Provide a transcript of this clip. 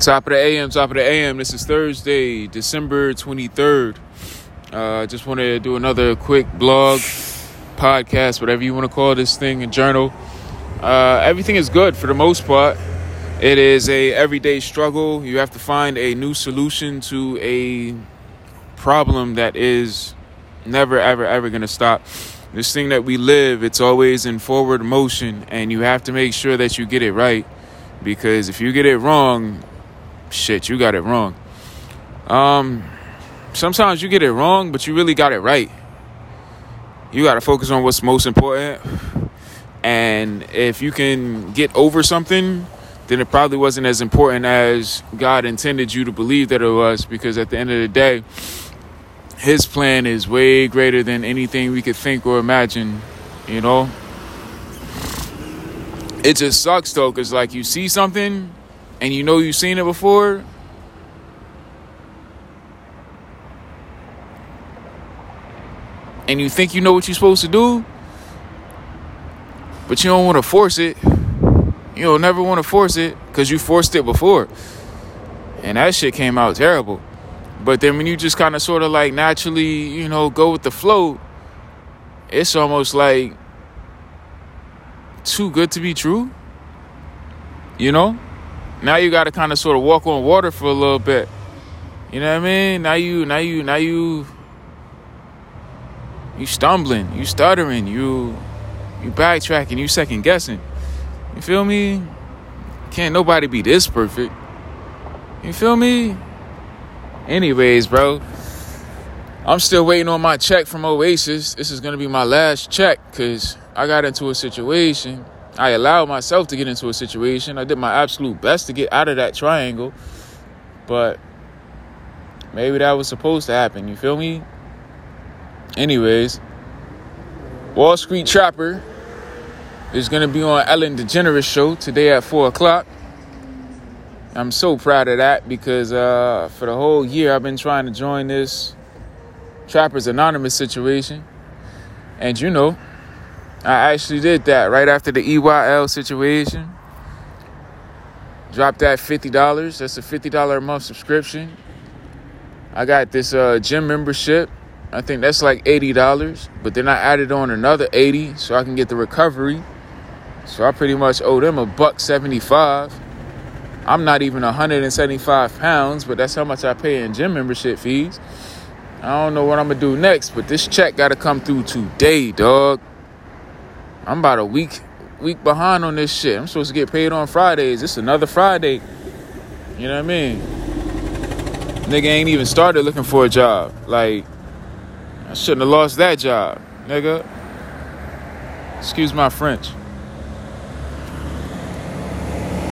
Top of the AM, top of the AM. This is Thursday, December 23rd. I uh, just want to do another quick blog, podcast, whatever you want to call this thing, a journal. Uh, everything is good for the most part. It is a everyday struggle. You have to find a new solution to a problem that is never, ever, ever going to stop. This thing that we live, it's always in forward motion, and you have to make sure that you get it right. Because if you get it wrong, shit, you got it wrong. Um, sometimes you get it wrong, but you really got it right. You got to focus on what's most important. And if you can get over something, then it probably wasn't as important as God intended you to believe that it was. Because at the end of the day, His plan is way greater than anything we could think or imagine, you know? It just sucks though, because like you see something and you know you've seen it before, and you think you know what you're supposed to do, but you don't want to force it. You don't never want to force it because you forced it before. And that shit came out terrible. But then when you just kind of sort of like naturally, you know, go with the flow, it's almost like too good to be true. You know? Now you got to kind of sort of walk on water for a little bit. You know what I mean? Now you, now you, now you, you stumbling, you stuttering, you, you backtracking, you second guessing. You feel me? Can't nobody be this perfect. You feel me? Anyways, bro, I'm still waiting on my check from Oasis. This is gonna be my last check because I got into a situation I allowed myself to get into a situation. I did my absolute best to get out of that triangle. But maybe that was supposed to happen. You feel me? Anyways, Wall Street Trapper is going to be on Ellen DeGeneres show today at 4 o'clock. I'm so proud of that because uh, for the whole year I've been trying to join this Trappers Anonymous situation. And you know, I actually did that right after the EYL situation. Dropped that $50. That's a $50 a month subscription. I got this uh, gym membership. I think that's like $80. But then I added on another 80 so I can get the recovery. So I pretty much owe them a buck 75. I'm not even 175 pounds, but that's how much I pay in gym membership fees. I don't know what I'm gonna do next, but this check gotta come through today, dog. I'm about a week week behind on this shit. I'm supposed to get paid on Fridays. It's another Friday. You know what I mean? Nigga ain't even started looking for a job. Like, I shouldn't have lost that job, nigga. Excuse my French.